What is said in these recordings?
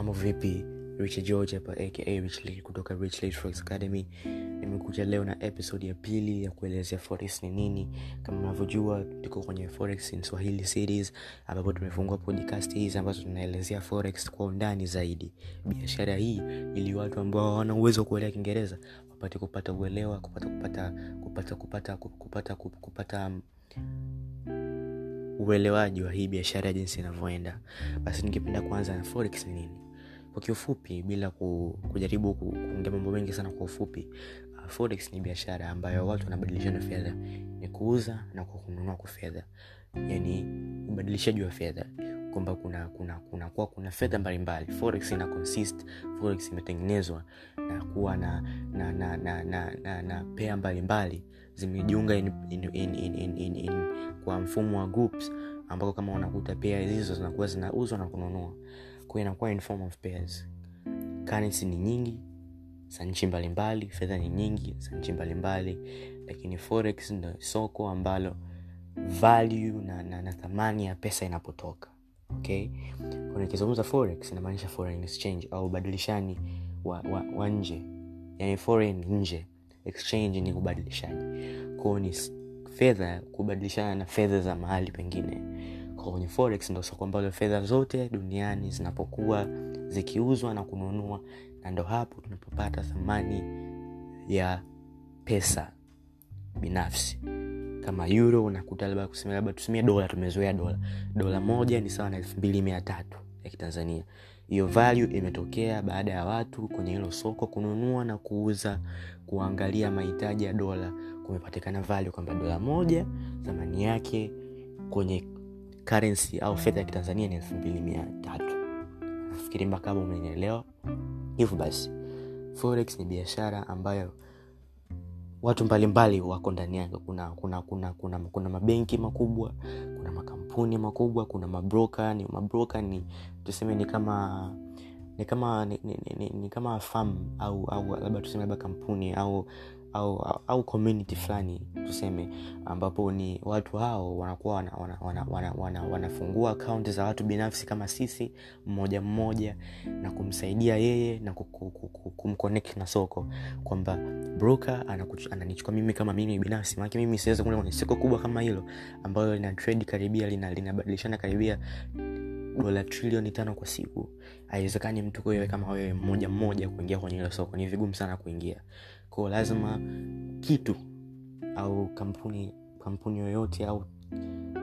mambo vipi? Rich george hapa aka rich Lil kutoka rich Lil forex academy. Nimekuja leo na episode ya pili ya kuelezea forex ni nini. Kama unavyojua tuko kwenye forex in swahili series ambapo tumefungua podcast hizi ambazo tunaelezea forex kwa undani zaidi. Biashara hii ili watu ambao hawana uwezo wa kuelewa kiingereza wapate kupata uelewa kupata kupata kupata kupata kupata kupata, kupata uelewaji wa hii biashara jinsi inavyoenda. Basi ningependa kuanza na forex ni nini kwa kiufupi bila kujaribu kuongea mambo mengi sana kwa ufupi uh, forex ni biashara ambayo watu wanabadilishana fedha. Ni kuuza na kununua kwa fedha. Yani ubadilishaji wa fedha. Kwamba kuna kuna kuna kuwa kuna fedha mbalimbali. Forex ina consist forex imetengenezwa na kuwa na na na na na, na, na pea mbalimbali. Zimejiunga in, in, in, in, in, in, in, kwa mfumo wa groups ambako kama unakuta pea hizo zinakuwa zinauzwa na kununua kwa inakuwa in form of pairs. Currency ni nyingi za nchi mbalimbali fedha ni nyingi za nchi mbalimbali lakini forex ndo soko ambalo value na, na, na thamani ya pesa inapotoka. Okay? Nikizungumza forex inamaanisha foreign exchange au ubadilishani wa, wa, wa nje. Yani foreign nje. Exchange ni ubadilishaji kwao ni fedha kubadilishana na fedha za mahali pengine kwenye forex ndo soko ambalo fedha zote duniani zinapokuwa zikiuzwa na kununua na ndo hapo tunapopata thamani ya pesa binafsi. Kama euro unakuta labda kusema labda tutumie dola tumezoea dola. Dola moja ni sawa na elfu mbili mia tatu ya kitanzania. Hiyo value imetokea baada ya watu kwenye hilo soko kununua na kuuza kuangalia mahitaji ya dola. Kumepatikana value kwamba dola moja thamani yake kwenye currency au fedha ya kitanzania ni elfu mbili mia tatu. Nafikiri mpaka hapo umenielewa. Hivyo basi forex ni biashara ambayo watu mbalimbali wako ndani yake. Kuna kuna kuna kuna kuna mabenki makubwa kuna makampuni makubwa kuna mabroka ni mabroka ni tuseme ni kama ni kama ni, ni, ni, ni kama fam au au labda tuseme labda kampuni au au au community fulani tuseme ambapo ni watu hao wanakuwa wanafungua wana, wana, wana, wana, wana akaunti za watu binafsi kama sisi mmoja mmoja na kumsaidia yeye na kumconnect na soko. Kwamba broker ananichukua mimi kama mimi binafsi maanake mimi siweza kuenda kwenye soko kubwa kama hilo ambayo lina trade karibia linabadilishana lina karibia dola trilioni tano kwa siku. Haiwezekani mtu kuwewe kama wewe mmoja mmoja kuingia kwenye hilo soko. Ni vigumu sana kuingia. Kwao lazima kitu au kampuni kampuni yoyote au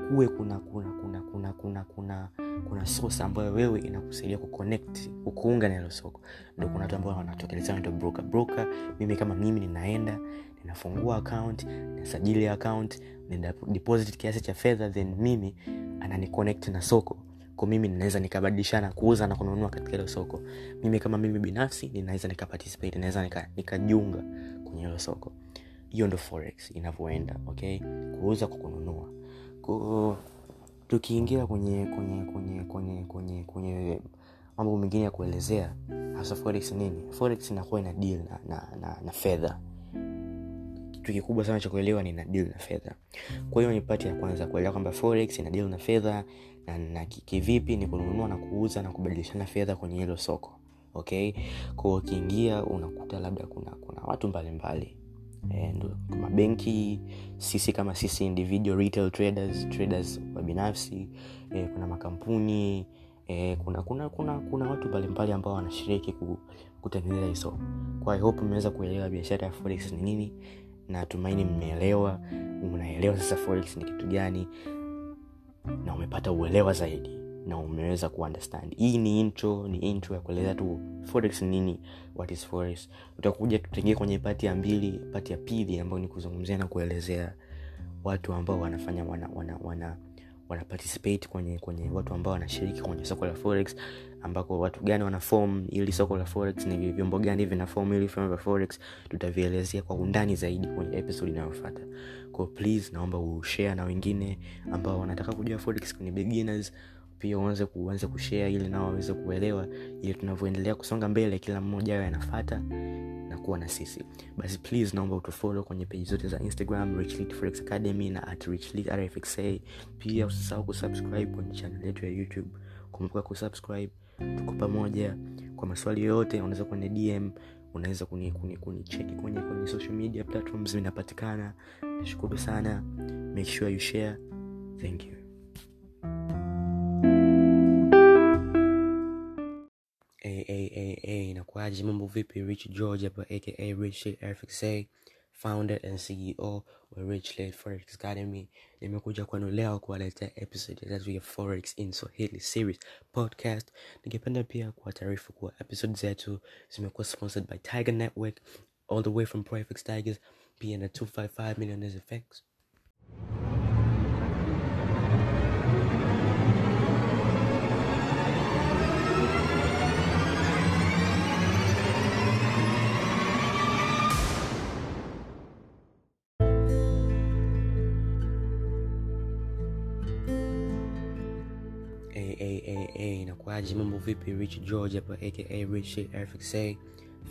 kuwe kuna kuna kuna kuna kuna kuna kuna source ambayo wewe inakusaidia kuconnect kukuunga na hilo soko. Ndo kuna watu ambao wanatokelezana ndo broker. Broker mimi kama mimi ninaenda ninafungua account ninasajili account nina deposit kiasi cha fedha then mimi ananiconnect na soko kwa mimi ninaweza nikabadilishana kuuza na kununua katika hilo soko. Mimi kama mimi binafsi ninaweza nikaparticipate naweza nikajiunga nika kwenye hilo soko. Hiyo ndo forex inavyoenda okay? Kuuza kwa kununua. Ku, tukiingia kwenye kwenye kwenye kwenye kwenye kwenye mambo mengine ya kuelezea hasa forex nini? Forex inakuwa ina deal na, na, na, na fedha kitu kikubwa sana cha kuelewa ni na na fedha. Kwa hiyo ni pati ya kwanza kuelewa kwamba forex ina deal na fedha na, na kivipi ni kununua na kuuza na kubadilishana fedha kwenye hilo soko. Okay? Kwao ukiingia unakuta labda kuna kuna watu mbalimbali. E, mabenki sisi kama sisi individual retail traders traders wa binafsi eh, kuna makampuni eh, kuna kuna kuna kuna watu mbalimbali ambao wanashiriki kutengeneza hiso kwa hope umeweza kuelewa biashara ya forex ni nini natumaini mmeelewa unaelewa sasa forex ni kitu gani na umepata uelewa zaidi na umeweza kuunderstand. Hii ni intro ni intro ya kueleza tu forex nini what is forex. Tutakuja tutaingia kwenye pati ya mbili pati ya pili ambayo ni kuzungumzia na kuelezea watu ambao wanafanya wana, wana, wana wana participate kwenye kwenye watu ambao wanashiriki kwenye soko la forex ambako watu gani wana form ili soko la forex ni vyombo gani vina form ili vyombo vya forex tutavielezea kwa undani zaidi kwenye episode inayofuata. Kwa please naomba ushare na wengine ambao wanataka kujua forex kwenye beginners pia uanze kuanze kushare ili nao waweze kuelewa ili tunavyoendelea kusonga mbele kila mmoja awe anafata na kuwa na sisi. Basi please naomba utufollow kwenye peji zote za instagram richlit academy na at richlitrfxa pia usisahau kusubscribe kwenye chanel yetu ya youtube. Kumbuka kusubscribe tuko pamoja. Kwa maswali yoyote unaweza kwenye dm unaweza kunicheki kuni, kuni kwenye, kwenye social media platforms zinapatikana. Nashukuru sana. Make sure you share. Thank you mambo vipi rich george aka rich rfxa founder and ceo wa rich Late forex. Academy nimekuja kwenu leo kuwaletea episode. Tatu ya forex in swahili series podcast. Ningependa pia kuwa taarifu kuwa episode zetu zimekuwa sponsored by tiger network all the way from prefix tigers pia na 255 millionaires effects inakuaje mambo vipi rich george hapa aka rich rfxa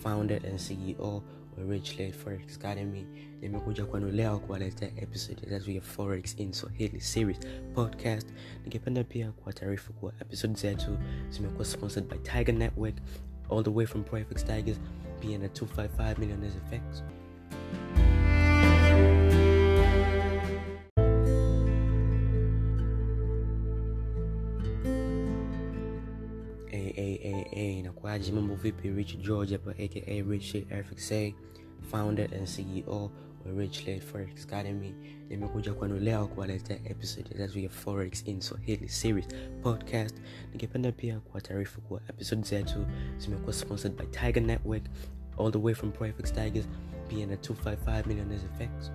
founder and ceo wa rich Late forex academy. Nimekuja kwenu leo kuwaletea episode tatu ya forex in swahili series podcast. Ningependa pia kuwa taarifu kuwa episode zetu zimekuwa sponsored by tiger network all the way from prefix tigers pia na 255 millionaires effects Hey, inakuaje mambo vipi rich george hapa aka rich rfxa founder and ceo wa rich Late forex academy. Nimekuja kwenu leo kuwaletea episode tatu ya forex in swahili series podcast. Ningependa pia kuwa taarifu kuwa episode zetu zimekuwa sponsored by tiger network all the way from prefix tigers pia na 255 millionaires effects